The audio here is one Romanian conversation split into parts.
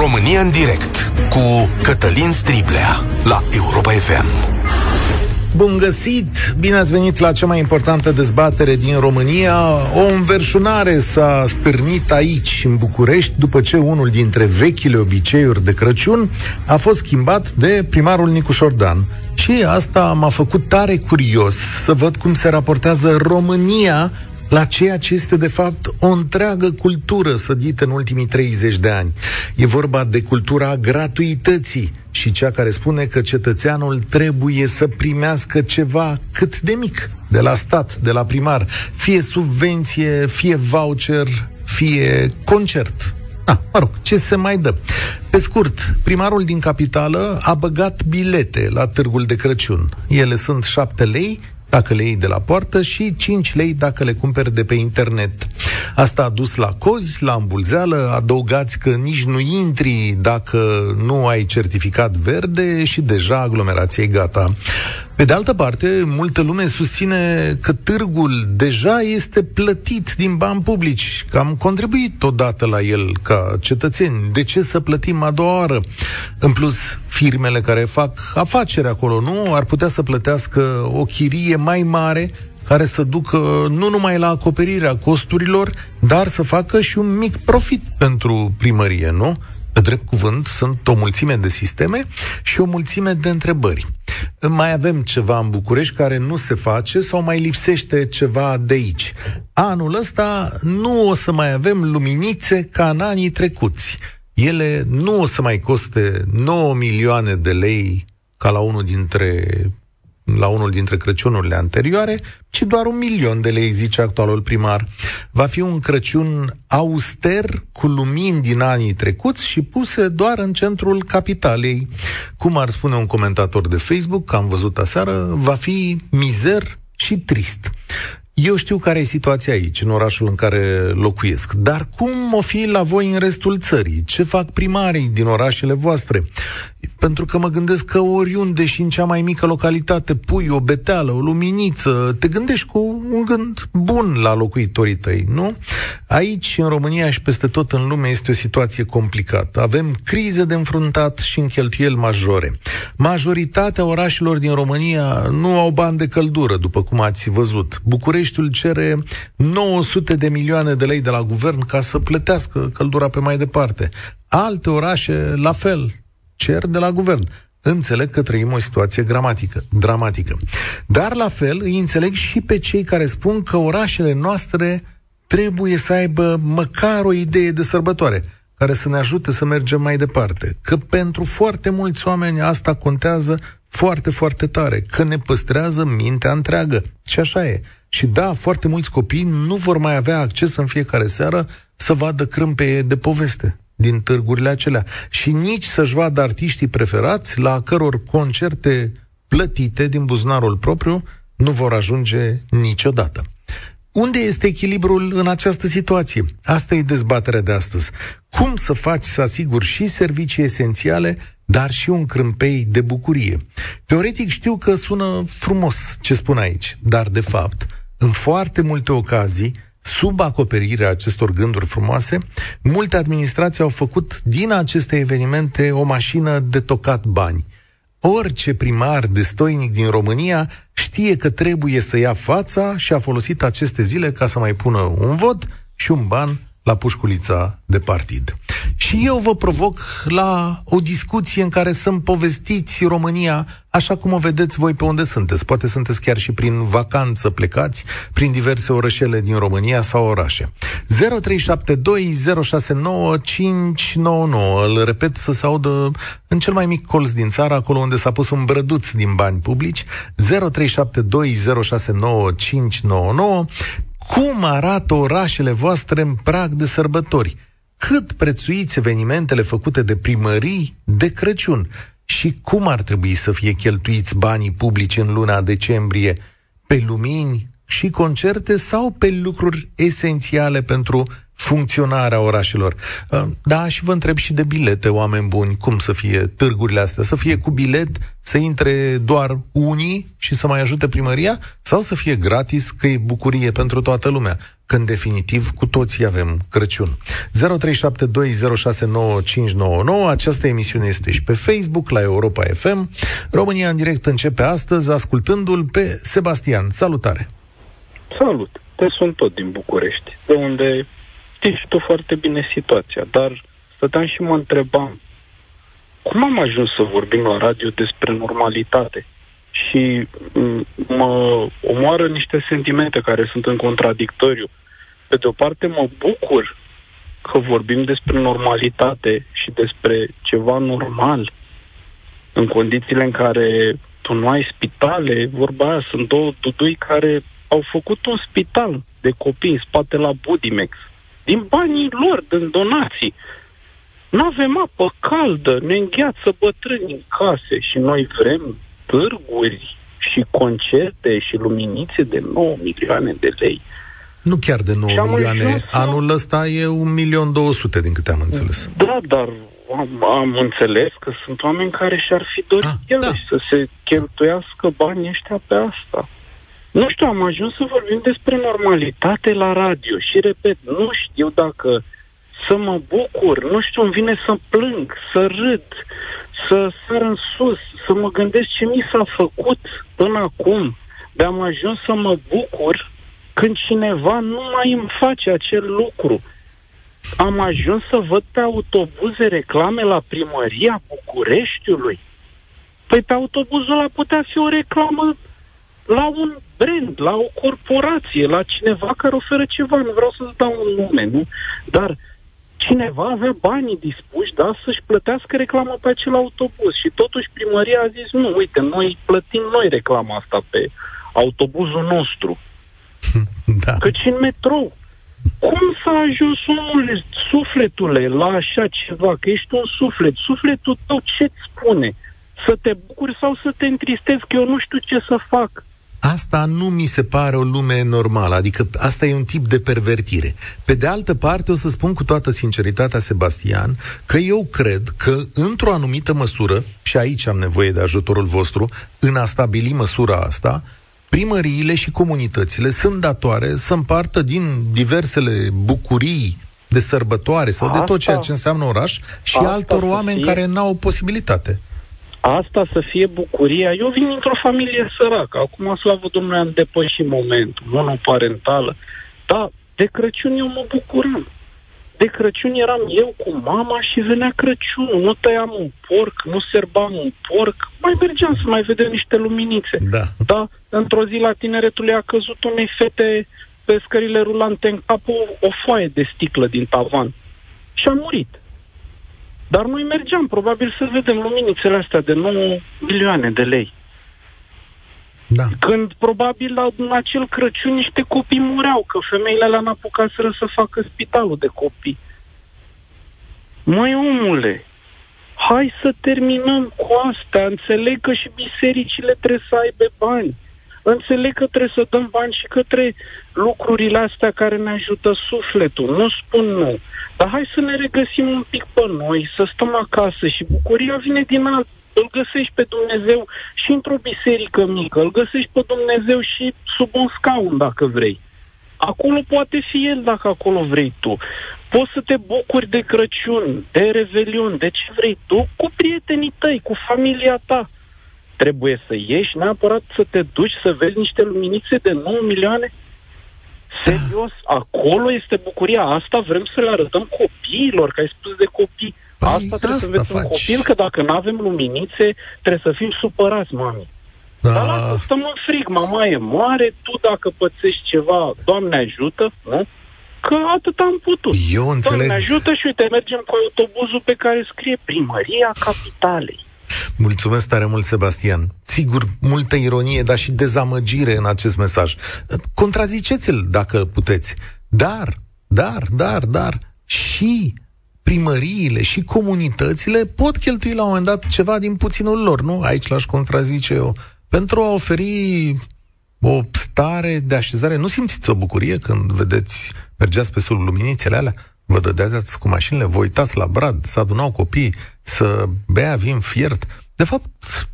România în direct cu Cătălin Striblea la Europa FM. Bun găsit! Bine ați venit la cea mai importantă dezbatere din România. O înverșunare s-a stârnit aici, în București, după ce unul dintre vechile obiceiuri de Crăciun a fost schimbat de primarul Nicu Șordan. Și asta m-a făcut tare curios să văd cum se raportează România la ceea ce este de fapt o întreagă cultură sădită în ultimii 30 de ani. E vorba de cultura gratuității și cea care spune că cetățeanul trebuie să primească ceva cât de mic de la stat, de la primar, fie subvenție, fie voucher, fie concert. Ah, mă rog, ce se mai dă? Pe scurt, primarul din capitală a băgat bilete la târgul de Crăciun. Ele sunt 7 lei dacă le iei de la poartă și 5 lei dacă le cumperi de pe internet. Asta a dus la cozi, la îmbulzeală, adăugați că nici nu intri dacă nu ai certificat verde și deja aglomerația e gata. Pe de altă parte, multă lume susține că târgul deja este plătit din bani publici, că am contribuit odată la el ca cetățeni. De ce să plătim a doua oară? În plus, firmele care fac afaceri acolo, nu? Ar putea să plătească o chirie mai mare care să ducă nu numai la acoperirea costurilor, dar să facă și un mic profit pentru primărie, nu? Pe drept cuvânt, sunt o mulțime de sisteme și o mulțime de întrebări. Mai avem ceva în București care nu se face sau mai lipsește ceva de aici. Anul ăsta nu o să mai avem luminițe ca în anii trecuți. Ele nu o să mai coste 9 milioane de lei ca la unul dintre la unul dintre Crăciunurile anterioare, ci doar un milion de lei, zice actualul primar. Va fi un Crăciun auster, cu lumini din anii trecuți și puse doar în centrul capitalei. Cum ar spune un comentator de Facebook, am văzut aseară, va fi mizer și trist. Eu știu care e situația aici, în orașul în care locuiesc. Dar cum o fi la voi în restul țării? Ce fac primarii din orașele voastre? Pentru că mă gândesc că oriunde și în cea mai mică localitate pui o beteală, o luminiță, te gândești cu un gând bun la locuitorii tăi, nu? Aici, în România și peste tot în lume, este o situație complicată. Avem crize de înfruntat și în cheltuieli majore. Majoritatea orașelor din România nu au bani de căldură, după cum ați văzut. Bucureștiul cere 900 de milioane de lei de la guvern ca să plătească căldura pe mai departe. Alte orașe, la fel, cer de la guvern. Înțeleg că trăim o situație dramatică, dramatică. Dar la fel îi înțeleg și pe cei care spun că orașele noastre trebuie să aibă măcar o idee de sărbătoare care să ne ajute să mergem mai departe. Că pentru foarte mulți oameni asta contează foarte, foarte tare, că ne păstrează mintea întreagă. Și așa e. Și da, foarte mulți copii nu vor mai avea acces în fiecare seară să vadă crâmpe de poveste din târgurile acelea și nici să-și vadă artiștii preferați la căror concerte plătite din buzunarul propriu nu vor ajunge niciodată. Unde este echilibrul în această situație? Asta e dezbaterea de astăzi. Cum să faci să asiguri și servicii esențiale, dar și un crâmpei de bucurie? Teoretic știu că sună frumos ce spun aici, dar de fapt, în foarte multe ocazii, sub acoperirea acestor gânduri frumoase, multe administrații au făcut din aceste evenimente o mașină de tocat bani. Orice primar destoinic din România știe că trebuie să ia fața și a folosit aceste zile ca să mai pună un vot și un ban la pușculița de partid. Și eu vă provoc la o discuție în care să-mi povestiți România așa cum o vedeți voi pe unde sunteți. Poate sunteți chiar și prin vacanță plecați prin diverse orășele din România sau orașe. 0372069599. Îl repet să se audă în cel mai mic colț din țară, acolo unde s-a pus un brăduț din bani publici. 0372069599 cum arată orașele voastre în prag de sărbători? Cât prețuiți evenimentele făcute de primării de Crăciun? Și cum ar trebui să fie cheltuiți banii publici în luna decembrie? Pe lumini și concerte sau pe lucruri esențiale pentru funcționarea orașelor. Uh, da, și vă întreb și de bilete, oameni buni, cum să fie târgurile astea? Să fie cu bilet, să intre doar unii și să mai ajute primăria? Sau să fie gratis, că e bucurie pentru toată lumea? Când definitiv cu toții avem Crăciun. 0372069599 Această emisiune este și pe Facebook, la Europa FM. România în direct începe astăzi, ascultându-l pe Sebastian. Salutare! Salut! Te sunt tot din București, de unde știi și tu foarte bine situația, dar stăteam și mă întrebam cum am ajuns să vorbim la radio despre normalitate? Și mă omoară niște sentimente care sunt în contradictoriu. Pe de o parte mă bucur că vorbim despre normalitate și despre ceva normal în condițiile în care tu nu ai spitale, vorba aia, sunt două dudui care au făcut un spital de copii în spate la Budimex din banii lor, din donații. Nu avem apă caldă, ne îngheață bătrâni în case și noi vrem târguri și concerte și luminițe de 9 milioane de lei. Nu chiar de 9 milioane. Anul ăsta e 1 milion 200, din câte am înțeles. Da, dar am, am înțeles că sunt oameni care și-ar fi dorit ah, ele da. să se cheltuiască banii ăștia pe asta. Nu știu, am ajuns să vorbim despre normalitate la radio și, repet, nu știu dacă să mă bucur, nu știu, îmi vine să plâng, să râd, să sar în sus, să mă gândesc ce mi s-a făcut până acum, de am ajuns să mă bucur când cineva nu mai îmi face acel lucru. Am ajuns să văd pe autobuze reclame la primăria Bucureștiului. Păi pe autobuzul ăla putea fi o reclamă la un brand, la o corporație, la cineva care oferă ceva. Nu vreau să-ți dau un nume, nu? Dar cineva avea banii dispuși, da, să-și plătească reclama pe acel autobuz. Și totuși primăria a zis, nu, uite, noi plătim noi reclama asta pe autobuzul nostru. Da. Căci în metrou. Cum s-a ajuns omul, sufletule, la așa ceva? Că ești un suflet. Sufletul tău ce-ți spune? Să te bucuri sau să te întristezi? Că eu nu știu ce să fac. Asta nu mi se pare o lume normală, adică asta e un tip de pervertire. Pe de altă parte, o să spun cu toată sinceritatea, Sebastian, că eu cred că, într-o anumită măsură, și aici am nevoie de ajutorul vostru, în a stabili măsura asta, primăriile și comunitățile sunt datoare să împartă din diversele bucurii de sărbătoare sau asta, de tot ceea ce înseamnă oraș și altor oameni fie... care n-au posibilitate asta să fie bucuria. Eu vin într-o familie săracă. Acum, slavă Domnului, am depășit momentul, monoparentală. Dar de Crăciun eu mă bucuram. De Crăciun eram eu cu mama și venea Crăciunul. Nu tăiam un porc, nu serbam un porc. Mai mergeam să mai vedem niște luminițe. Da. Da, într-o zi la tineretul a căzut unei fete pe scările rulante în cap o, o foaie de sticlă din tavan. Și a murit. Dar noi mergeam, probabil, să vedem luminițele astea de 9 milioane de lei. Da. Când probabil la, în acel Crăciun niște copii mureau, că femeile alea n-apucaseră să facă spitalul de copii. Măi, omule, hai să terminăm cu asta. Înțeleg că și bisericile trebuie să aibă bani. Înțeleg că trebuie să dăm bani și către lucrurile astea care ne ajută sufletul. Nu spun nu. Dar hai să ne regăsim un pic pe noi, să stăm acasă și bucuria vine din alt. Îl găsești pe Dumnezeu și într-o biserică mică, îl găsești pe Dumnezeu și sub un scaun, dacă vrei. Acolo poate fi El, dacă acolo vrei tu. Poți să te bucuri de Crăciun, de Revelion, de ce vrei tu, cu prietenii tăi, cu familia ta. Trebuie să ieși neapărat să te duci să vezi niște luminițe de 9 milioane? Serios, acolo este bucuria asta, vrem să le arătăm copiilor, că ai spus de copii. Păi asta trebuie să vezi faci. un copil, că dacă nu avem luminițe, trebuie să fim supărați, mami. Da. Dar lasă, stăm în frig, mama e moare, tu dacă pățești ceva, Doamne ajută, nu? Că atât am putut. Eu înțeleg. Doamne ajută și uite, mergem cu autobuzul pe care scrie Primăria Capitalei. Mulțumesc tare mult, Sebastian. Sigur, multă ironie, dar și dezamăgire în acest mesaj. Contraziceți-l dacă puteți. Dar, dar, dar, dar, și primăriile și comunitățile pot cheltui la un moment dat ceva din puținul lor, nu? Aici l-aș contrazice eu. Pentru a oferi o stare de așezare. Nu simțiți o bucurie când vedeți, mergeați pe sub luminițele alea? Vă dădeați cu mașinile, vă uitați la brad, să adunau copii, să bea vin fiert. De fapt,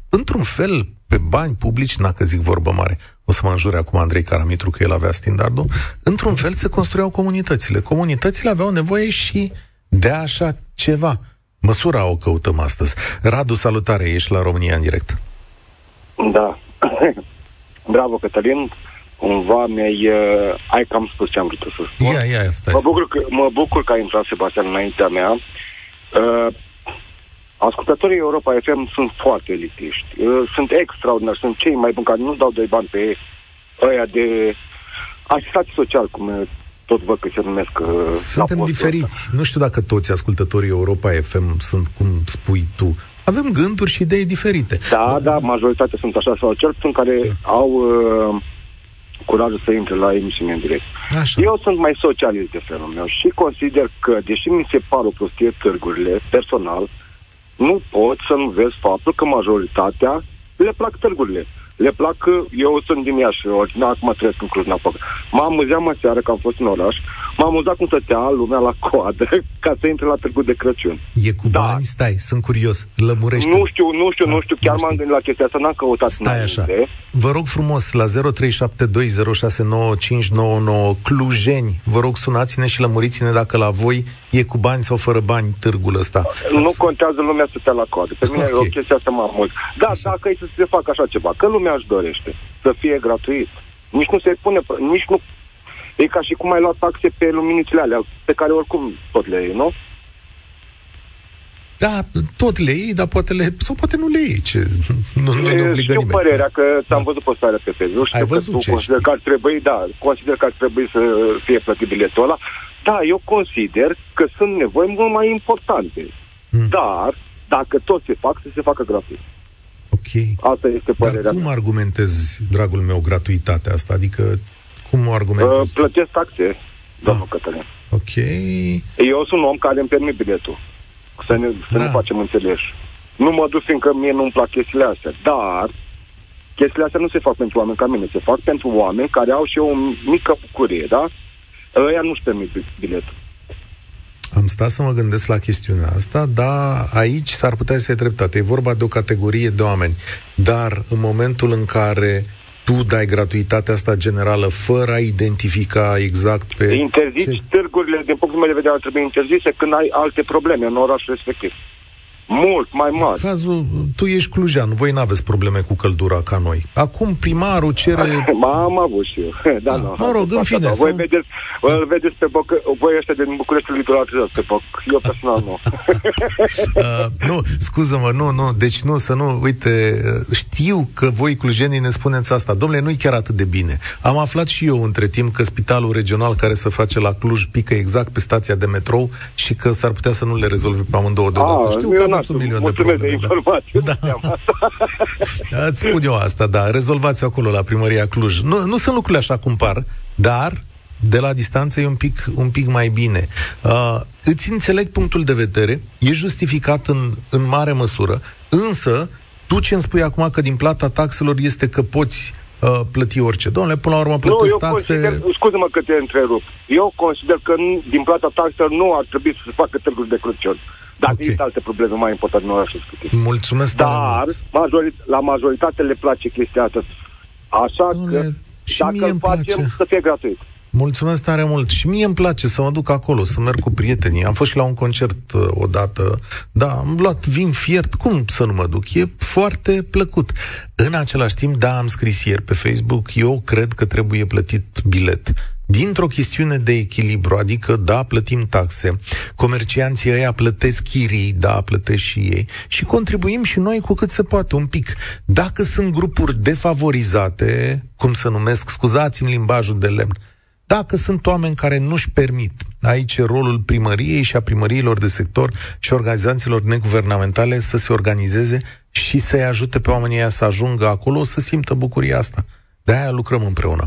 într-un fel, pe bani publici, dacă zic vorbă mare, o să mă înjure acum Andrei Caramitru că el avea standardul, într-un fel se construiau comunitățile. Comunitățile aveau nevoie și de așa ceva. Măsura o căutăm astăzi. Radu, salutare, ești la România în direct. Da. Bravo, Cătălin. Cumva mi-ai... Uh, ai cam spus ce am vrut să spun. Ia, ia, stai. Mă bucur, că, mă bucur că a intrat Sebastian înaintea mea. Uh, ascultătorii Europa FM sunt foarte elitiști. Uh, sunt extraordinari, sunt cei mai buni care nu dau doi bani pe ăia de asistați social, cum tot văd că se numesc... Uh, Suntem diferiți. Ăsta. Nu știu dacă toți ascultătorii Europa FM sunt cum spui tu. Avem gânduri și idei diferite. Da, da, majoritatea sunt așa, sau cel puțin care au uh, curajul să intre la emisiune în direct. Așa. Eu sunt mai socialist de felul meu și consider că, deși mi se par o prostie târgurile, personal, nu pot să nu vezi faptul că majoritatea le plac târgurile le plac, eu sunt din Iași, original, acum trăiesc în Cluj-Napoca. M-am amuzat mă seară că am fost în oraș, m-am amuzat cum stătea lumea la coadă ca să intre la târgul de Crăciun. E cu da. bani? Stai, sunt curios, lămurește Nu știu, nu știu, nu ah, știu, chiar m-am gândit la chestia asta, n-am căutat Stai așa, vă rog frumos, la 0372069599 Clujeni, vă rog sunați-ne și lămuriți-ne dacă la voi e cu bani sau fără bani târgul ăsta. Nu contează lumea să stea la coadă. Pe mine okay. o chestie asta mă mult. Da, așa. dacă e să se facă așa ceva, că lumea își dorește să fie gratuit. Nici nu se pune, nici nu... E ca și cum ai luat taxe pe luminițele alea, pe care oricum tot le iei, nu? Da, tot le iei, dar poate le, sau poate nu le iei, ce, nu, nu ne obligă nimeni. părerea, că ți-am da. văzut postarea pe Facebook, știu Ai văzut că tu consider că ar trebui, da, consider că ar trebui să fie plătit biletul ăla, da, eu consider că sunt nevoi mult mai importante. Hmm. Dar, dacă tot se fac, să se facă gratuit. Ok. Asta este părerea Dar cum mea. argumentezi, dragul meu, gratuitatea asta? Adică, cum o argumentezi? Uh, plătesc taxe, domnul ah. Cătălin. Ok. Eu sunt un om care îmi permit biletul. Să ne, să da. ne facem înțeleși. Nu mă duc fiindcă mie nu-mi plac chestiile astea. Dar, chestiile astea nu se fac pentru oameni ca mine. Se fac pentru oameni care au și o mică bucurie, da? ăia nu-și permit biletul. Am stat să mă gândesc la chestiunea asta, dar aici s-ar putea să fie dreptate. E vorba de o categorie de oameni. Dar în momentul în care tu dai gratuitatea asta generală fără a identifica exact pe... Interzici ce... târgurile, din punctul meu de vedere, ar trebui interzise când ai alte probleme în orașul respectiv. Mult mai mari. Cazul, tu ești clujean, voi nu aveți probleme cu căldura ca noi. Acum primarul cere... M-am avut și eu. Da, da, mă rog, în fine. Da. Voi, vedeți, da. vedeți pe boc, voi ăștia din București litoral pe boc. Eu personal nu. uh, nu, scuză-mă, nu, nu, deci nu, să nu, uite, știu că voi clujenii ne spuneți asta. Domnule, nu-i chiar atât de bine. Am aflat și eu între timp că spitalul regional care se face la Cluj pică exact pe stația de metrou și că s-ar putea să nu le rezolve pe amândouă deodată. Ah, știu că aveți un milion de probleme. de da. informații. Da. da. Îți spun eu asta, da. Rezolvați acolo la primăria Cluj. Nu, nu sunt lucrurile așa cum par, dar de la distanță e un pic, un pic mai bine. Uh, îți înțeleg punctul de vedere, e justificat în, în mare măsură, însă tu ce îmi spui acum că din plata taxelor este că poți uh, plăti orice. Domnule, până la urmă plătesc nu, eu taxe... Consider, scuze-mă că te întrerup. Eu consider că din plata taxelor nu ar trebui să se facă târguri de Crăciun. Dacă okay. există alte probleme mai importante în orașul respectiv. Mulțumesc Dar majorit- la majoritate le place chestia asta. Așa Dom'le, că și dacă îl facem, place. să fie gratuit. Mulțumesc tare mult. Și mie îmi place să mă duc acolo, să merg cu prietenii. Am fost și la un concert uh, odată. Da, am luat vin fiert. Cum să nu mă duc? E foarte plăcut. În același timp, da, am scris ieri pe Facebook, eu cred că trebuie plătit bilet dintr-o chestiune de echilibru, adică da, plătim taxe, comercianții ăia plătesc chirii, da, plătesc și ei și contribuim și noi cu cât se poate, un pic. Dacă sunt grupuri defavorizate, cum să numesc, scuzați-mi limbajul de lemn, dacă sunt oameni care nu-și permit, aici rolul primăriei și a primăriilor de sector și organizațiilor neguvernamentale să se organizeze și să-i ajute pe oamenii ăia să ajungă acolo, să simtă bucuria asta. De-aia lucrăm împreună.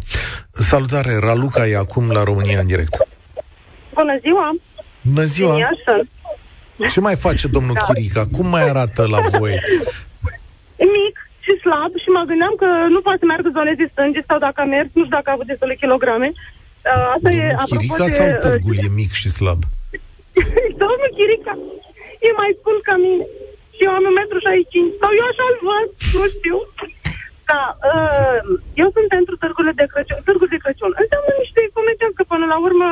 Salutare, Raluca e acum la România în direct. Bună ziua! Bună ziua! Ce mai face domnul da. Chirica? Cum mai arată la voi? Mic și slab și mă gândeam că nu poate să meargă zoneze stânge sau dacă a mers, nu știu dacă a avut destule kilograme. Uh, asta Domnul e, Chirica de, sau uh, târgul uh, e mic și slab? Domnul Chirica e mai scund ca mine. Și eu am 1,65 m. Sau eu așa-l văd, nu știu. Da, uh, eu sunt pentru târgurile de Crăciun. Târgul de Crăciun înseamnă niște comercianți, că până la urmă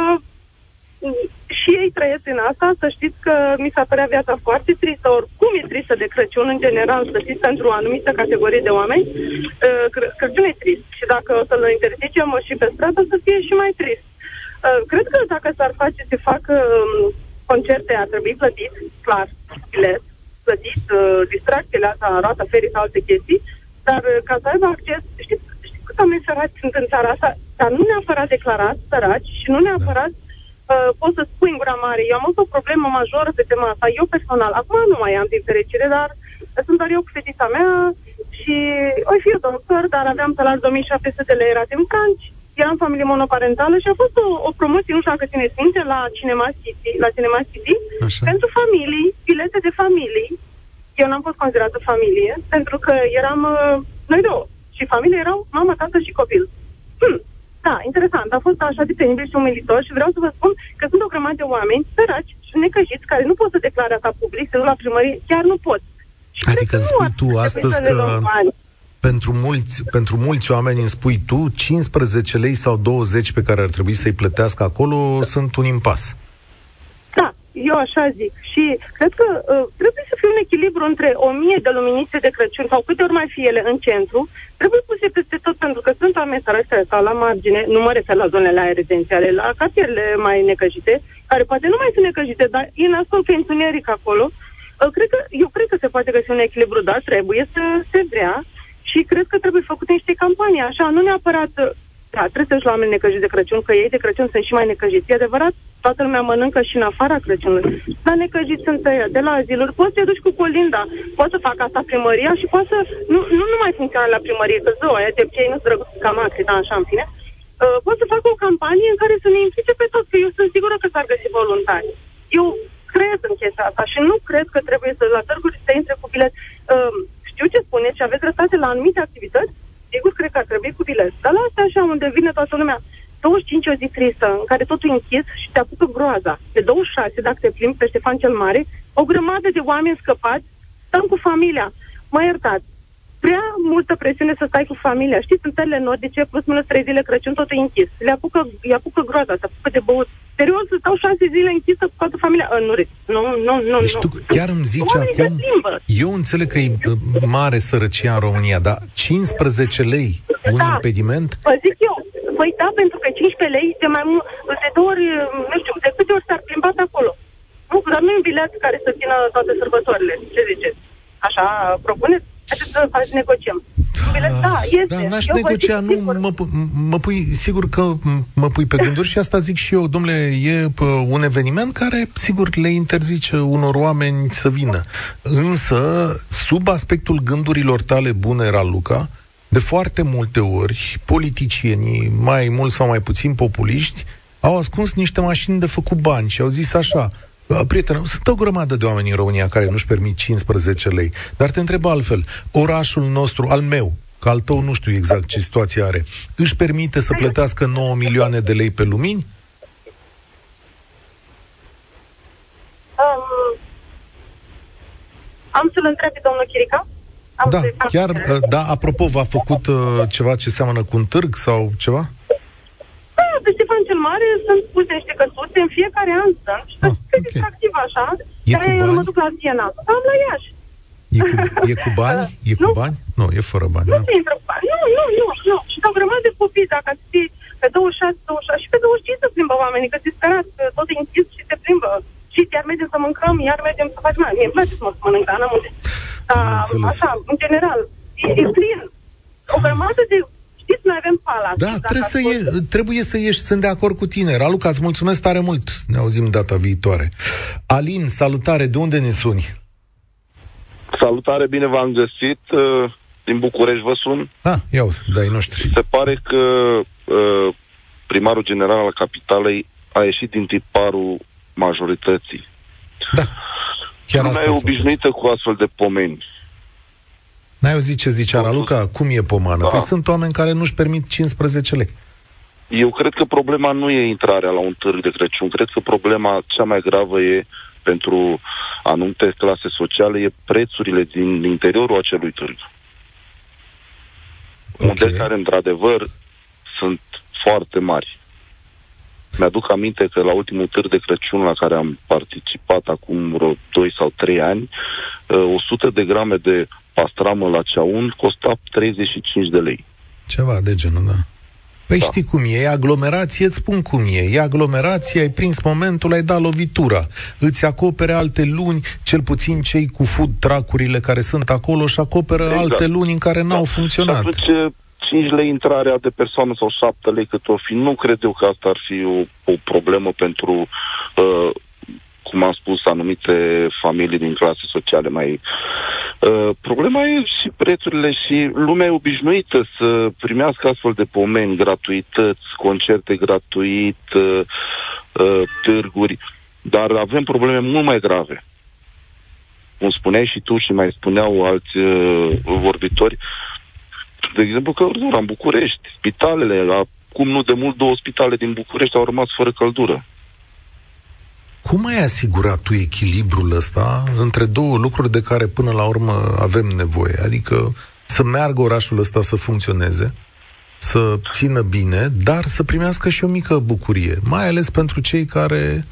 și ei trăiesc în asta, să știți că mi s-a părea viața foarte tristă, oricum e tristă de Crăciun, în general, să știți, pentru o anumită categorie de oameni, uh, Crăciun e trist. Și dacă o să-l interzicem și pe stradă, să fie și mai trist. Uh, cred că dacă s-ar face, se fac um, concerte, ar trebui plătit, clar, bilet, plătit, uh, distracțiile astea, arată ferii sau alte chestii, dar ca să aibă acces, știți, știți cât oameni săraci sunt în țara asta, dar nu neapărat declarat săraci și nu neapărat da uh, poți să spui în gura mare. Eu am avut o problemă majoră pe tema asta, eu personal. Acum nu mai am din fericire, dar sunt doar eu cu fetița mea și oi fi eu doctor, dar aveam salari 2700 de lei rate în franci. Eram familie monoparentală și a fost o, o promoție, nu știu dacă țineți minte, la Cinema City, la Cinema City pentru familii, bilete de familii. Eu n-am fost considerată familie, pentru că eram uh, noi două. Și familie erau mama, tată și copil. Hmm. Da, interesant. A fost așa de penibil și umilitor și vreau să vă spun că sunt o grămadă de oameni săraci și necăjiți care nu pot să declare asta public, să duc la primărie, chiar nu pot. Și adică îmi spui tu astăzi că pentru mulți, pentru mulți oameni îmi spui tu 15 lei sau 20 pe care ar trebui să-i plătească acolo sunt un impas. Eu așa zic. Și cred că uh, trebuie să fie un echilibru între o mie de luminițe de Crăciun sau câte ori mai fie ele în centru, trebuie puse peste tot pentru că sunt oameni săraci care stau la margine, nu mă refer la zonele aia rezidențiale, la cartierele mai necăjite, care poate nu mai sunt necăjite, dar e nasol că e întuneric acolo. Uh, cred că, eu cred că se poate găsi un echilibru, dar trebuie să se vrea și cred că trebuie făcute niște campanii, așa, nu neapărat da, trebuie să duci la oameni necăjiți de Crăciun, că ei de Crăciun sunt și mai necăjiți. E adevărat, toată lumea mănâncă și în afara Crăciunului. Dar necăjiți sunt ăia, de la aziluri. Poți să te duci cu colinda, poți să fac asta primăria și poți să... Nu, nu, nu mai funcționează la primărie, că zău, aia de cei nu sunt drăguți ca maxi, da, așa, în fine. Uh, poți să fac o campanie în care să ne implice pe toți, că eu sunt sigură că s-ar găsi voluntari. Eu cred în chestia asta și nu cred că trebuie să la târguri să intre cu bilet. Uh, știu ce spuneți și aveți dreptate la anumite activități, sigur, cred că ar trebui cu bilet. Dar la asta așa, unde vine toată lumea, 25 o zi tristă, în care totul e închis și te apucă groaza. Pe 26, dacă te plimbi pe Ștefan cel Mare, o grămadă de oameni scăpați stăm cu familia. Mă iertați, prea multă presiune să stai cu familia. Știți, în țările nordice, plus minus trei zile Crăciun, tot e închis. Le apucă, le apucă groaza, se apucă de băut. Serios, să stau șase zile închisă cu toată familia? Uh, nu, nu, nu, nu. Deci tu chiar îmi zici acum, eu înțeleg că e mare sărăcia în România, dar 15 lei un da. impediment? Vă zic eu, păi da, pentru că 15 lei de mai mult, de două ori, nu știu, de câte ori s-ar plimbat acolo. Nu, dar nu e un bilet care să țină toate sărbătorile. Ce ziceți? Așa propuneți? Haideți să faci negociem. Da, este. Da, n-aș Eu negocia, nu, mă, mă pui, sigur că mă pui pe gânduri și asta zic și eu, domnule, e pă, un eveniment care, sigur, le interzice unor oameni să vină. Însă, sub aspectul gândurilor tale bune, Raluca, de foarte multe ori, politicienii, mai mult sau mai puțin populiști, au ascuns niște mașini de făcut bani și au zis așa, Prietenă, sunt o grămadă de oameni în România care nu-și permit 15 lei. Dar te întreb altfel. Orașul nostru, al meu, că al tău nu știu exact ce situație are, își permite să plătească 9 milioane de lei pe lumini? Um, am să-l întreb pe domnul Chirica. Am da, chiar, da, apropo, v-a făcut uh, ceva ce seamănă cu un târg sau ceva? pe Ștefan cel Mare sunt puse niște căsuțe în fiecare an sunt și ah, okay. distractiv așa. E cu eu mă duc la Siena. Am la Iași. E cu, e cu bani? E cu nu, bani? Nu, e fără bani. Nu, nu intră bani. Nu, nu, nu, nu. Și o grămadă de copii, dacă ați fi pe 26, 26 și pe 25 să plimbă oamenii, că se sperați că tot e închis și se plimbă. Și iar mergem să mâncăm, iar mergem să facem. Mie îmi place să mă mănânc, dar n-am unde. Dar, așa, în general, e, e plin. O grămadă de știți, noi avem palace. Da, trebuie să, ie, trebuie să ieși, sunt de acord cu tine. Raluca, îți mulțumesc tare mult. Ne auzim data viitoare. Alin, salutare, de unde ne suni? Salutare, bine v-am găsit. Uh, din București vă sun. Ah, iau, dai noștri. Se pare că uh, primarul general al capitalei a ieșit din tiparul majorității. Da. Chiar Lumea e obișnuită cu astfel de pomeni. N-ai auzit ce zice Araluca? Cum e pomană? Da. Păi sunt oameni care nu-și permit 15 lei. Eu cred că problema nu e intrarea la un târg de Crăciun. Cred că problema cea mai gravă e pentru anumite clase sociale e prețurile din interiorul acelui târg. Okay. Unde care, într-adevăr, sunt foarte mari. Mi-aduc aminte că la ultimul târg de Crăciun la care am participat acum vreo 2 sau 3 ani, 100 uh, de grame de pastramă la ceaun costa 35 de lei. Ceva de genul, da. Păi da. știi cum e, e aglomerație, îți spun cum e. E aglomerație, ai prins momentul, ai dat lovitura. Îți acopere alte luni, cel puțin cei cu food tracurile care sunt acolo și acoperă exact. alte luni în care n-au da. funcționat. Și atunci 5 lei intrarea de persoană sau 7 lei cât o fi, nu cred eu că asta ar fi o, o problemă pentru uh, cum am spus, anumite familii din clase sociale mai... Uh, problema e și prețurile și lumea e obișnuită să primească astfel de pomeni, gratuități, concerte gratuit, uh, uh, târguri, dar avem probleme mult mai grave. Cum spuneai și tu și mai spuneau alți uh, vorbitori, de exemplu, căldura în București, spitalele, acum nu de mult două spitale din București au rămas fără căldură. Cum ai asigurat tu echilibrul ăsta între două lucruri de care până la urmă avem nevoie? Adică să meargă orașul ăsta să funcționeze, să țină bine, dar să primească și o mică bucurie, mai ales pentru cei care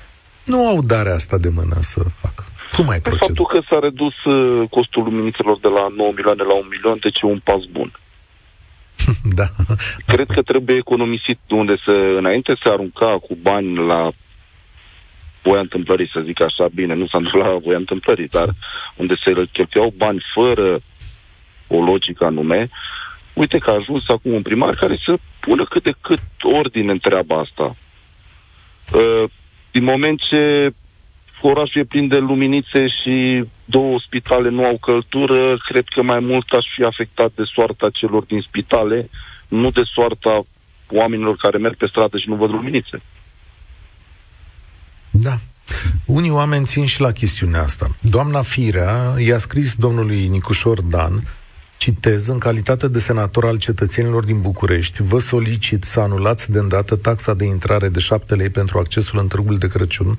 nu au darea asta de mână să facă. Cum ai procedat? Faptul că s-a redus uh, costul luminițelor de la 9 milioane la 1 milion, deci e un pas bun. Da. Cred că trebuie economisit unde se, înainte se arunca cu bani la voia întâmplării, să zic așa, bine, nu s-a întâmplat la voia întâmplării, dar unde se cheltuiau bani fără o logică anume, uite că a ajuns acum un primar care să pună cât de cât ordine în treaba asta. Uh, din moment ce orașul e plin de luminițe și două spitale nu au căldură, cred că mai mult aș fi afectat de soarta celor din spitale, nu de soarta oamenilor care merg pe stradă și nu văd luminițe. Da. Unii oameni țin și la chestiunea asta. Doamna Firea i-a scris domnului Nicușor Dan, citez, în calitate de senator al cetățenilor din București, vă solicit să anulați de îndată taxa de intrare de 7 lei pentru accesul în târgul de Crăciun,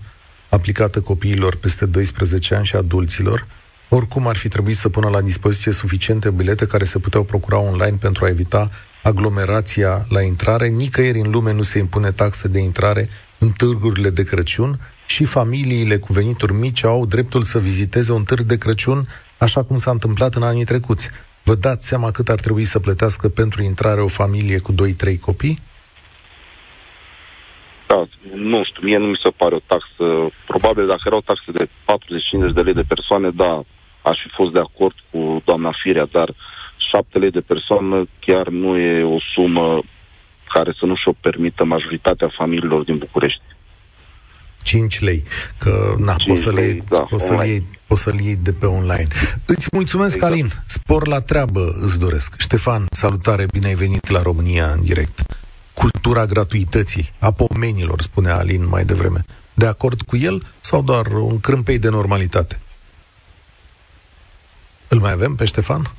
aplicată copiilor peste 12 ani și adulților, oricum ar fi trebuit să pună la dispoziție suficiente bilete care se puteau procura online pentru a evita aglomerația la intrare. Nicăieri în lume nu se impune taxe de intrare în târgurile de Crăciun și familiile cu venituri mici au dreptul să viziteze un târg de Crăciun, așa cum s-a întâmplat în anii trecuți. Vă dați seama cât ar trebui să plătească pentru intrare o familie cu 2-3 copii? Da, nu știu, mie nu mi se pare o taxă. Probabil dacă era o taxă de 40-50 de lei de persoane, da, aș fi fost de acord cu doamna Firea, dar 7 lei de persoană chiar nu e o sumă care să nu și-o permită majoritatea familiilor din București. 5 lei, că na, poți să-l iei, da, poți să iei, poți să iei de pe online. Îți mulțumesc, exact. Alin, spor la treabă îți doresc. Ștefan, salutare, bine ai venit la România în direct. Cultura gratuității, a pomenilor, spunea Alin mai devreme. De acord cu el sau doar un crâmpei de normalitate? Îl mai avem pe Ștefan?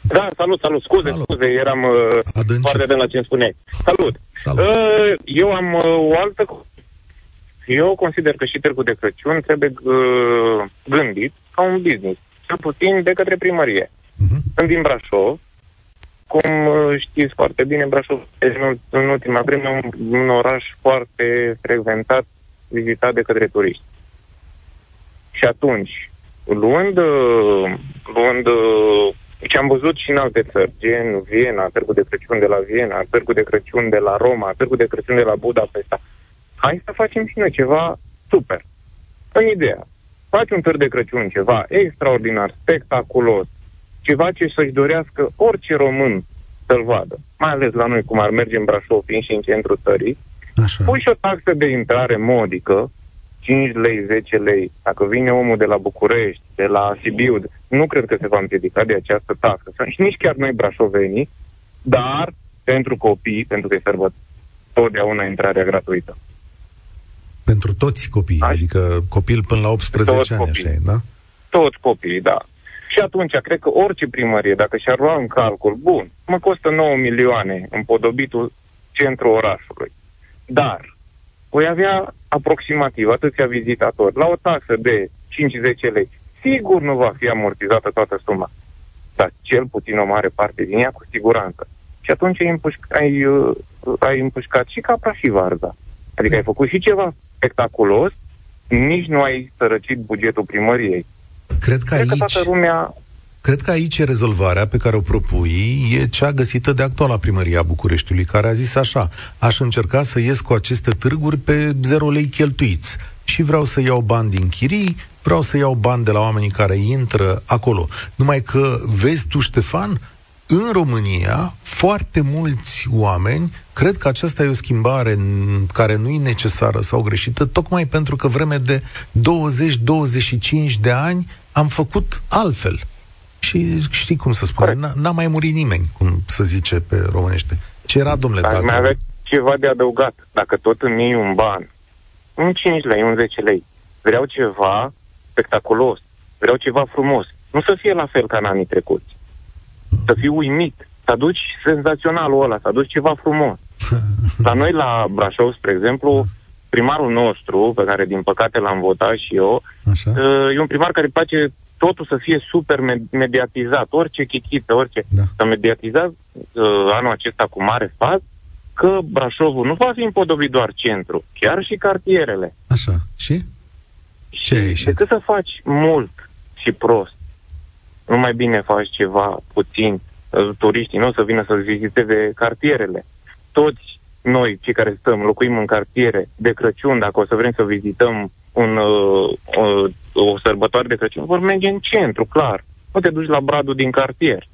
Da, salut, salut. Scuze, salut. scuze, eram uh, foarte de la ce îmi spuneai. Salut. salut. Uh, eu am uh, o altă... Eu consider că și târgul de Crăciun trebuie uh, gândit ca un business, cel puțin de către primărie. Uh-huh. Sunt din Brașov, cum uh, știți foarte bine, Brașov este în, în ultima vreme un, un oraș foarte frecventat, vizitat de către turiști. Și atunci, luând, uh, luând uh, ce am văzut și în alte țări, gen Viena, Târgul de Crăciun de la Viena, Târgul de Crăciun de la Roma, Târgul de Crăciun de la Budapesta. Hai să facem și noi ceva super. În ideea, faci un târg de Crăciun, ceva extraordinar, spectaculos, ceva ce să-și dorească orice român să-l vadă, mai ales la noi, cum ar merge în Brașov, fiind și în centrul țării, Așa. pui și o taxă de intrare modică, 5 lei, 10 lei, dacă vine omul de la București, de la Sibiu, nu cred că se va împiedica de această taxă. Și nici chiar noi brașovenii, dar pentru copii, pentru că e sărbăt, totdeauna intrarea gratuită. Pentru toți copiii, Așa. adică copil până la 18 toți ani, copii. așa e, da? Toți copiii, da. Și atunci, cred că orice primărie, dacă și-ar lua în calcul, bun, mă costă 9 milioane împodobitul centrul orașului. Dar voi avea aproximativ atâția vizitatori la o taxă de 5-10 lei. Sigur nu va fi amortizată toată suma, dar cel puțin o mare parte din ea cu siguranță. Și atunci ai, împușc- ai, uh, ai împușcat și capra și varza. Adică ai făcut și ceva spectaculos, nici nu ai sărăcit bugetul primăriei. Cred că, Cred aici... că toată lumea Cred că aici rezolvarea pe care o propui e cea găsită de actuala primăria Bucureștiului, care a zis așa, aș încerca să ies cu aceste târguri pe zero lei cheltuiți și vreau să iau bani din chirii, vreau să iau bani de la oamenii care intră acolo. Numai că, vezi tu, Ștefan, în România, foarte mulți oameni cred că aceasta e o schimbare care nu e necesară sau greșită, tocmai pentru că vreme de 20-25 de ani am făcut altfel. Și știi cum să spune, n- n-a mai murit nimeni, cum să zice pe românește. Ce era, domnule, dacă... mai avea ceva de adăugat. Dacă tot îmi iei un ban, un 5 lei, un 10 lei, vreau ceva spectaculos, vreau ceva frumos. Nu să fie la fel ca în anii trecuți. Să fii uimit, să aduci senzaționalul ăla, să aduci ceva frumos. La noi, la Brașov, spre exemplu, primarul nostru, pe care din păcate l-am votat și eu, Așa. Uh, e un primar care îi place totul să fie super mediatizat, orice chichită, orice. Da. Să mediatizat uh, anul acesta cu mare faz că Brașovul nu va fi împodobit doar centru, chiar și cartierele. Așa. Și? Ce și decât să faci mult și prost, nu mai bine faci ceva puțin, uh, turiștii nu o să vină să viziteze cartierele. Toți noi, cei care stăm, locuim în cartiere de Crăciun, dacă o să vrem să vizităm un, uh, uh, o sărbătoare de Crăciun, vor merge în centru, clar. Nu te duci la bradul din cartier.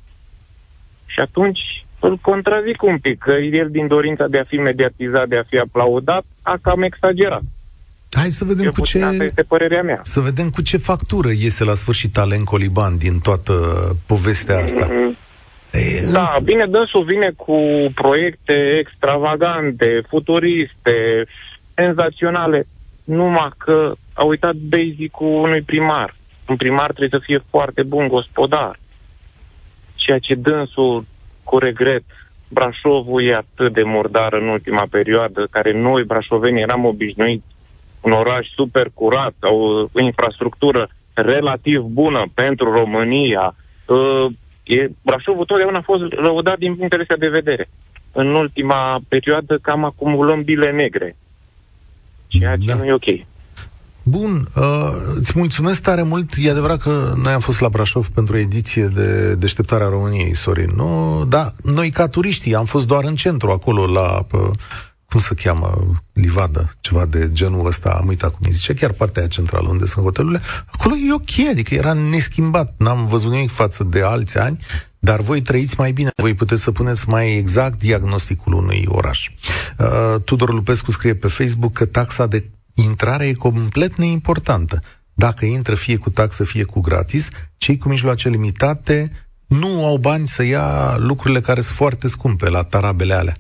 Și atunci îl contrazic un pic, că el din dorința de a fi mediatizat, de a fi aplaudat, a cam exagerat. Hai să vedem cu ce... Asta este părerea mea. Să vedem cu ce factură iese la sfârșit Alen Coliban din toată povestea asta. Mm-hmm. E, da, însă... bine, dânsul vine cu proiecte extravagante, futuriste, senzaționale numai că a uitat basic-ul unui primar. Un primar trebuie să fie foarte bun gospodar. Ceea ce dânsul, cu regret, Brașovul e atât de murdar în ultima perioadă, care noi, brașoveni, eram obișnuiți un oraș super curat, o infrastructură relativ bună pentru România. Uh, e, Brașovul totdeauna a fost lăudat din punctele astea de vedere. În ultima perioadă cam acumulăm bile negre ceea ce da. nu e ok. Bun, uh, îți mulțumesc tare mult. E adevărat că noi am fost la Brașov pentru o ediție de Deșteptarea României, Sorin, nu? Da, noi ca turiștii am fost doar în centru, acolo la, uh, cum se cheamă, Livadă, ceva de genul ăsta, am uitat cum îi zice, chiar partea aia centrală unde sunt hotelurile. Acolo e ok, adică era neschimbat, n-am văzut nimic față de alți ani, dar voi trăiți mai bine, voi puteți să puneți mai exact diagnosticul unui oraș. Uh, Tudor Lupescu scrie pe Facebook că taxa de intrare e complet neimportantă. Dacă intră fie cu taxă, fie cu gratis, cei cu mijloace limitate nu au bani să ia lucrurile care sunt foarte scumpe la tarabele alea.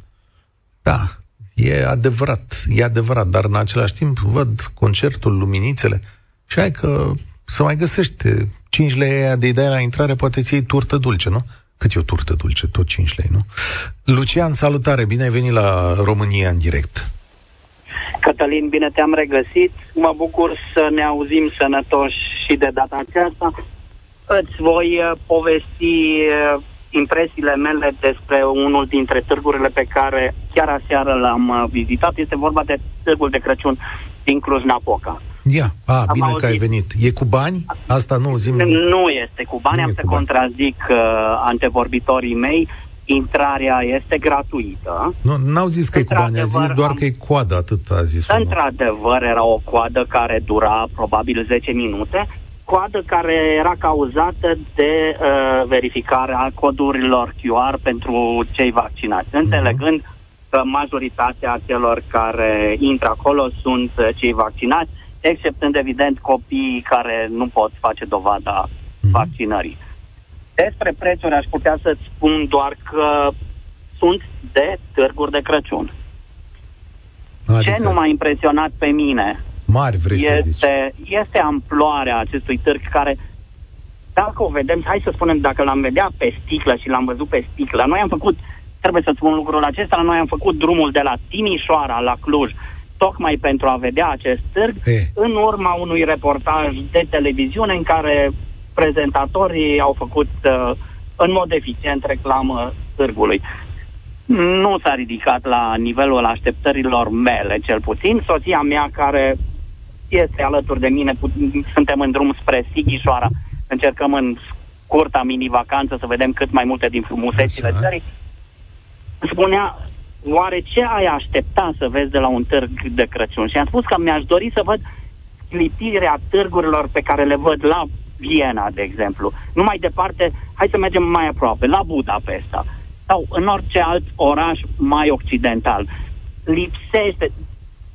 Da, e adevărat, e adevărat, dar în același timp văd concertul, luminițele și hai că să mai găsește 5 lei aia de ideea la intrare, poate ți iei turtă dulce, nu? Cât e o turtă dulce? Tot 5 lei, nu? Lucian, salutare! Bine ai venit la România în direct! Cătălin, bine te-am regăsit. Mă bucur să ne auzim sănătoși și de data aceasta. Îți voi uh, povesti uh, impresiile mele despre unul dintre târgurile pe care chiar aseară l-am uh, vizitat. Este vorba de târgul de Crăciun din Cluj-Napoca. Ia, a, Am bine auzit. că ai venit. E cu bani? Asta nu zim. Nu este cu bani, nu am să bani. contrazic uh, antevorbitorii mei. Intrarea este gratuită. Nu, n-au zis că e cu bani, a zis doar am... că e coadă, atât a zis. Într-adevăr, era o coadă care dura probabil 10 minute, coadă care era cauzată de uh, verificarea codurilor QR pentru cei vaccinați, uh-huh. înțelegând că majoritatea celor care intră acolo sunt uh, cei vaccinați exceptând, evident, copiii care nu pot face dovada mm-hmm. vaccinării. Despre prețuri aș putea să-ți spun doar că sunt de târguri de Crăciun. Adică Ce nu m-a impresionat pe mine mari, vrei este, să zici. este amploarea acestui târg care dacă o vedem, hai să spunem, dacă l-am vedea pe sticlă și l-am văzut pe sticlă, noi am făcut, trebuie să spun lucrul acesta, noi am făcut drumul de la Timișoara la Cluj, tocmai pentru a vedea acest târg, e. în urma unui reportaj de televiziune în care prezentatorii au făcut uh, în mod eficient reclamă târgului. Nu s-a ridicat la nivelul așteptărilor mele, cel puțin. Soția mea, care este alături de mine, suntem în drum spre Sighișoara, încercăm în scurta mini-vacanță să vedem cât mai multe din frumusețile țării, spunea, oare ce ai aștepta să vezi de la un târg de Crăciun? Și am spus că mi-aș dori să văd clipirea târgurilor pe care le văd la Viena, de exemplu. Nu mai departe, hai să mergem mai aproape, la Budapesta sau în orice alt oraș mai occidental. Lipsește,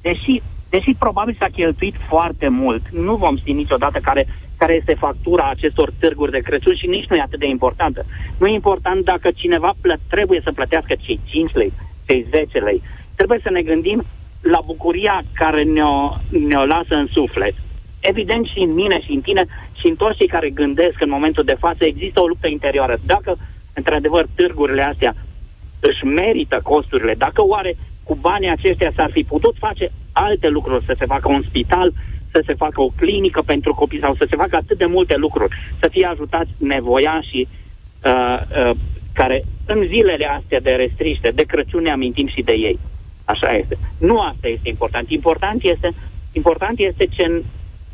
deși, deși probabil s-a cheltuit foarte mult, nu vom ști niciodată care, care este factura acestor târguri de Crăciun și nici nu e atât de importantă. Nu e important dacă cineva plă- trebuie să plătească cei 5 lei, cei 10 lei. Trebuie să ne gândim la bucuria care ne-o, ne-o lasă în suflet. Evident și în mine și în tine și în toți cei care gândesc în momentul de față există o luptă interioară. Dacă într-adevăr târgurile astea își merită costurile, dacă oare cu banii aceștia s-ar fi putut face alte lucruri, să se facă un spital, să se facă o clinică pentru copii sau să se facă atât de multe lucruri, să fie ajutați nevoiașii uh, uh, care în zilele astea de restriște, de Crăciun ne amintim și de ei. Așa este. Nu asta este important. Important este, important este ce,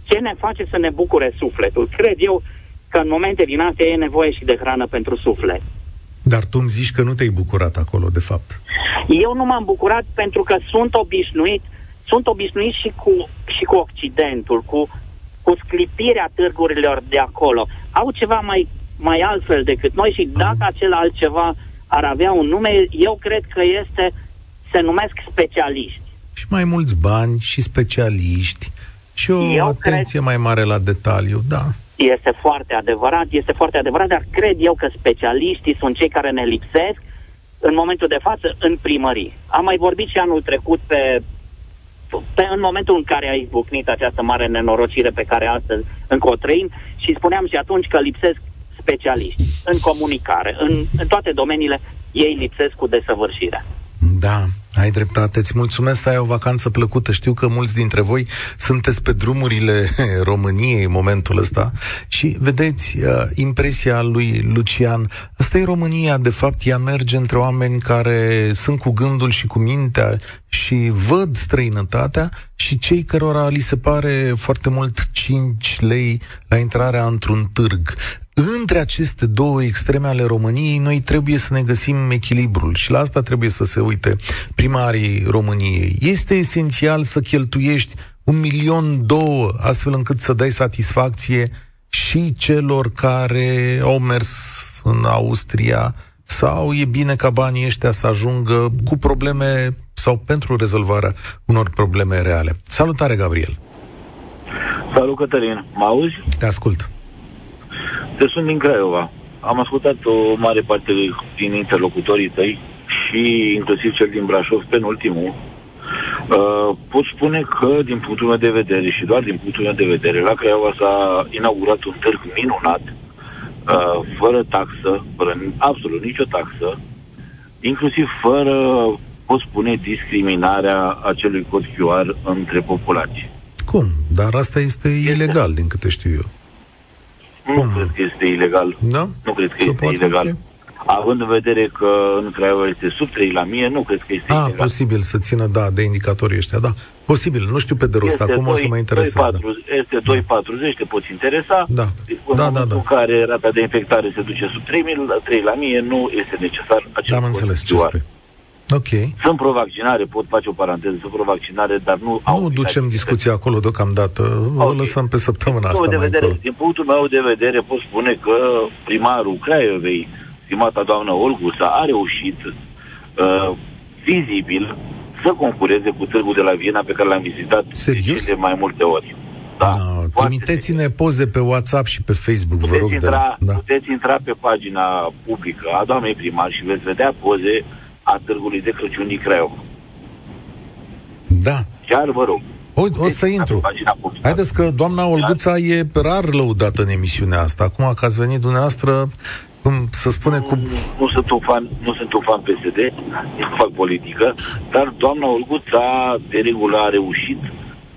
ce ne face să ne bucure sufletul. Cred eu că în momente din astea e nevoie și de hrană pentru suflet. Dar tu îmi zici că nu te-ai bucurat acolo, de fapt. Eu nu m-am bucurat pentru că sunt obișnuit, sunt obișnuit și cu, și cu Occidentul, cu, cu sclipirea târgurilor de acolo. Au ceva mai, mai altfel decât noi și dacă uh-huh. acel altceva ar avea un nume, eu cred că este, se numesc specialiști. Și mai mulți bani și specialiști și o eu atenție cred... mai mare la detaliu, da. Este foarte adevărat, este foarte adevărat, dar cred eu că specialiștii sunt cei care ne lipsesc în momentul de față în primării. Am mai vorbit și anul trecut pe, pe în momentul în care a izbucnit această mare nenorocire pe care astăzi încă o trăim și spuneam și atunci că lipsesc specialiști în comunicare, în, în toate domeniile, ei lipsesc cu desăvârșire. Da, ai dreptate, îți mulțumesc să ai o vacanță plăcută. Știu că mulți dintre voi sunteți pe drumurile României în momentul ăsta și vedeți uh, impresia lui Lucian. Asta e România, de fapt, ea merge între oameni care sunt cu gândul și cu mintea și văd străinătatea și cei cărora li se pare foarte mult 5 lei la intrarea într-un târg între aceste două extreme ale României, noi trebuie să ne găsim echilibrul și la asta trebuie să se uite primarii României. Este esențial să cheltuiești un milion două, astfel încât să dai satisfacție și celor care au mers în Austria sau e bine ca banii ăștia să ajungă cu probleme sau pentru rezolvarea unor probleme reale. Salutare, Gabriel! Salut, Cătălin! Mă auzi? Te ascult. Te sunt din Craiova. Am ascultat o mare parte din interlocutorii tăi și inclusiv cel din Brașov, penultimul. Uh, pot spune că, din punctul meu de vedere și doar din punctul meu de vedere, la Craiova s-a inaugurat un târg minunat, uh, fără taxă, fără absolut nicio taxă, inclusiv fără, pot spune, discriminarea acelui cod QR între populații. Cum? Dar asta este, este ilegal, din câte știu eu. Nu Cum? cred că este ilegal. Da? Nu cred că Se este ilegal. Okay. Având în vedere că în Craiova este sub 3 la mie, nu cred că este ah, ilegal. posibil să țină, da, de indicatorii ăștia, da. Posibil, nu știu pe de rost, acum 2, o să mă interesez. 2, 4, da. Este 2,40, te poți interesa. Da, în da, da, da. în care rata de infectare se duce sub 3, 3 la mie, nu este necesar acest Am înțeles ce spui. Ok. Sunt pro-vaccinare, pot face o paranteză, sunt pro-vaccinare, dar nu au... Nu ducem discuția acolo deocamdată, okay. o lăsăm pe săptămâna asta de vedere, Din punctul meu de vedere pot spune că primarul Craiovei, stimata doamnă Olgu, a reușit uh, vizibil să concureze cu târgul de la Viena pe care l-am vizitat Serios? de mai multe ori. Da, da, trimiteți-ne poze pe WhatsApp și pe Facebook, puteți vă rog. Intra, de la, da. Puteți intra pe pagina publică a doamnei primar și veți vedea poze a Târgului de Crăciun din Craiova. Da. Chiar vă rog. O, o să intru. Haideți că doamna Olguța da? e rar lăudată în emisiunea asta. Acum că ați venit dumneavoastră, cum să spune cum... Nu, nu, sunt un fan, nu sunt un fan PSD, nu fac politică, dar doamna Olguța de regulă a reușit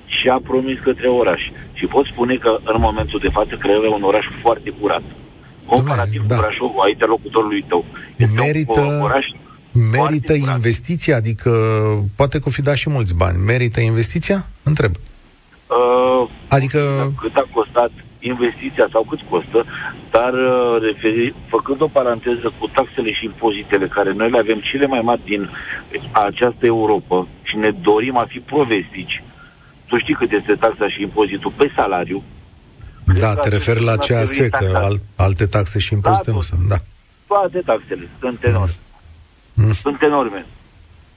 și a promis către oraș. Și pot spune că în momentul de față Craiova e un oraș foarte curat. Comparativ da. cu Brașovul, a interlocutorului tău. Este Merită... un oraș Merită investiția? Adică poate că o fi dat și mulți bani. Merită investiția? Întreb. Uh, adică... Cât a costat investiția sau cât costă, dar uh, referi, făcând o paranteză cu taxele și impozitele care noi le avem cele mai mari din această Europa și ne dorim a fi provestici, tu știi cât este taxa și impozitul pe salariu? Da, te referi la CAS, că al, alte taxe și impozite da, nu sunt, da. Toate taxele sunt enorme. Mm. Sunt enorme.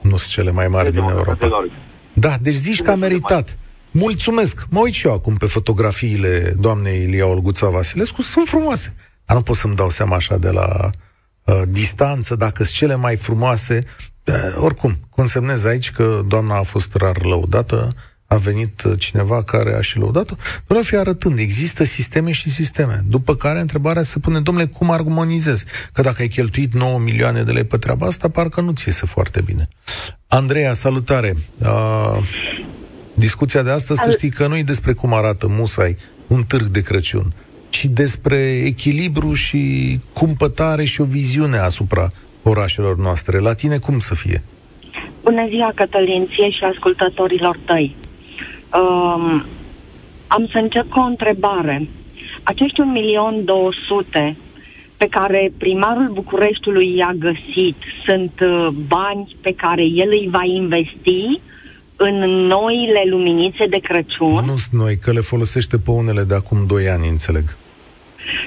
Nu sunt cele mai mari enorme, din Europa. Da, deci zici că a meritat. Mulțumesc! Mă uit și eu acum pe fotografiile doamnei Ilia Olguța Vasilescu, sunt frumoase. Dar nu pot să-mi dau seama așa de la uh, distanță, dacă sunt cele mai frumoase. Uh, oricum, consemnez aici că doamna a fost rar lăudată, a venit uh, cineva care a și lăudat-o, vreau fi arătând, există sisteme și sisteme. După care întrebarea se pune, domnule, cum armonizez? Că dacă ai cheltuit 9 milioane de lei pe treaba asta, parcă nu-ți iese foarte bine. Andreea, salutare! Uh, discuția de astăzi, Al... să știi că nu e despre cum arată musai un târg de Crăciun, ci despre echilibru și cumpătare și o viziune asupra orașelor noastre. La tine cum să fie? Bună ziua, Cătălin, ție și ascultătorilor tăi. Um, am să încep cu o întrebare. Acești 1.200.000 pe care primarul Bucureștiului i-a găsit sunt uh, bani pe care el îi va investi în noile luminițe de Crăciun. Nu sunt noi, că le folosește pe unele de acum 2 ani, înțeleg.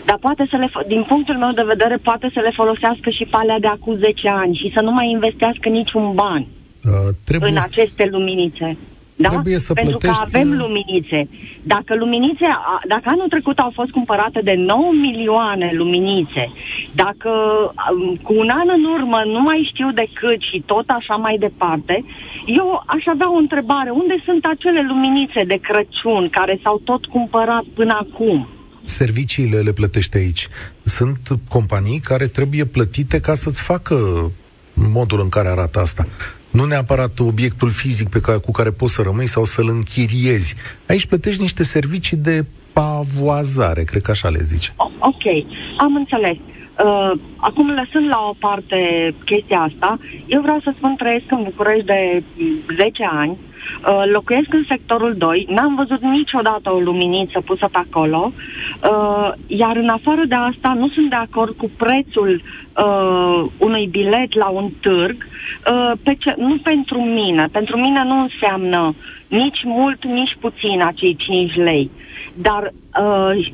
Dar poate să le, din punctul meu de vedere, poate să le folosească și pe alea de acum 10 ani și să nu mai investească niciun ban uh, trebuie în aceste luminițe. Da? Trebuie să Pentru plătești... că avem luminițe. Dacă luminițe, dacă anul trecut au fost cumpărate de 9 milioane luminițe, dacă um, cu un an în urmă nu mai știu de cât și tot așa mai departe, eu aș avea o întrebare. Unde sunt acele luminițe de Crăciun care s-au tot cumpărat până acum? Serviciile le plătește aici. Sunt companii care trebuie plătite ca să-ți facă modul în care arată asta. Nu neapărat obiectul fizic pe care, cu care poți să rămâi sau să-l închiriezi. Aici plătești niște servicii de pavoazare, cred că așa le zice. Ok, am înțeles. Uh, acum, lăsând la o parte chestia asta, eu vreau să spun trăiesc în București de 10 ani, uh, locuiesc în sectorul 2, n-am văzut niciodată o luminiță pusă pe acolo, uh, iar în afară de asta nu sunt de acord cu prețul uh, unui bilet la un târg, uh, pe ce, nu pentru mine. Pentru mine nu înseamnă nici mult, nici puțin acei 5 lei, dar uh,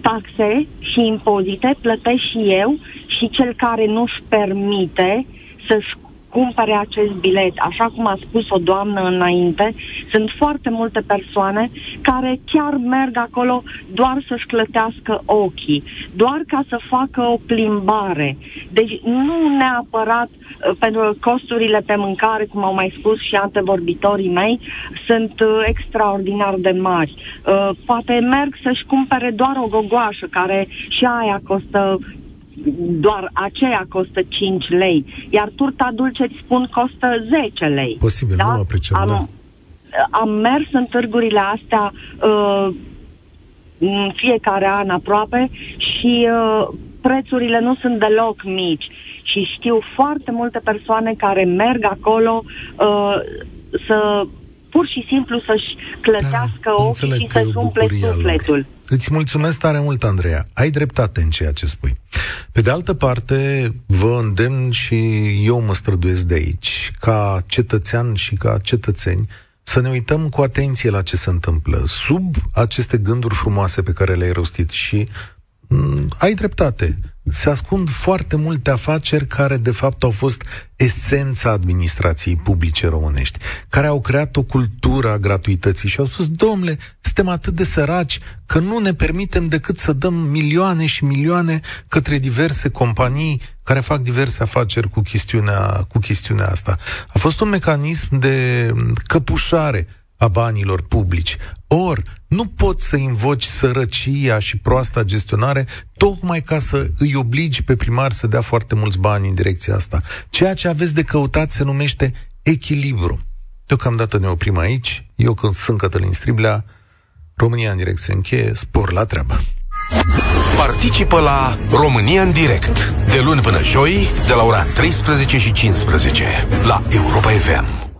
taxe și impozite plătesc și eu și cel care nu-și permite să-și cumpere acest bilet. Așa cum a spus o doamnă înainte, sunt foarte multe persoane care chiar merg acolo doar să-și clătească ochii, doar ca să facă o plimbare. Deci nu neapărat uh, pentru costurile pe mâncare, cum au mai spus și antevorbitorii mei, sunt uh, extraordinar de mari. Uh, poate merg să-și cumpere doar o gogoașă, care și aia costă doar aceea costă 5 lei, iar turta dulce, îți spun, costă 10 lei. Posibil, da? nu mă pricep, am, da. am mers în târgurile astea uh, în fiecare an aproape și uh, prețurile nu sunt deloc mici și știu foarte multe persoane care merg acolo uh, să pur și simplu să-și clătească da, ochii și să-și umple sufletul. Lor. Îți mulțumesc tare mult, Andreea. Ai dreptate în ceea ce spui. Pe de altă parte, vă îndemn și eu mă străduiesc de aici, ca cetățean și ca cetățeni, să ne uităm cu atenție la ce se întâmplă sub aceste gânduri frumoase pe care le-ai rostit și mm, ai dreptate se ascund foarte multe afaceri care de fapt au fost esența administrației publice românești, care au creat o cultură a gratuității și au spus, domnule, suntem atât de săraci că nu ne permitem decât să dăm milioane și milioane către diverse companii care fac diverse afaceri cu chestiunea, cu chestiunea asta. A fost un mecanism de căpușare a banilor publici. Or, nu poți să invoci sărăcia și proasta gestionare tocmai ca să îi obligi pe primar să dea foarte mulți bani în direcția asta. Ceea ce aveți de căutat se numește echilibru. Deocamdată ne oprim aici. Eu când sunt Cătălin Striblea, România în direct se încheie, spor la treabă. Participă la România în direct, de luni până joi, de la ora 13 și 15, la Europa FM.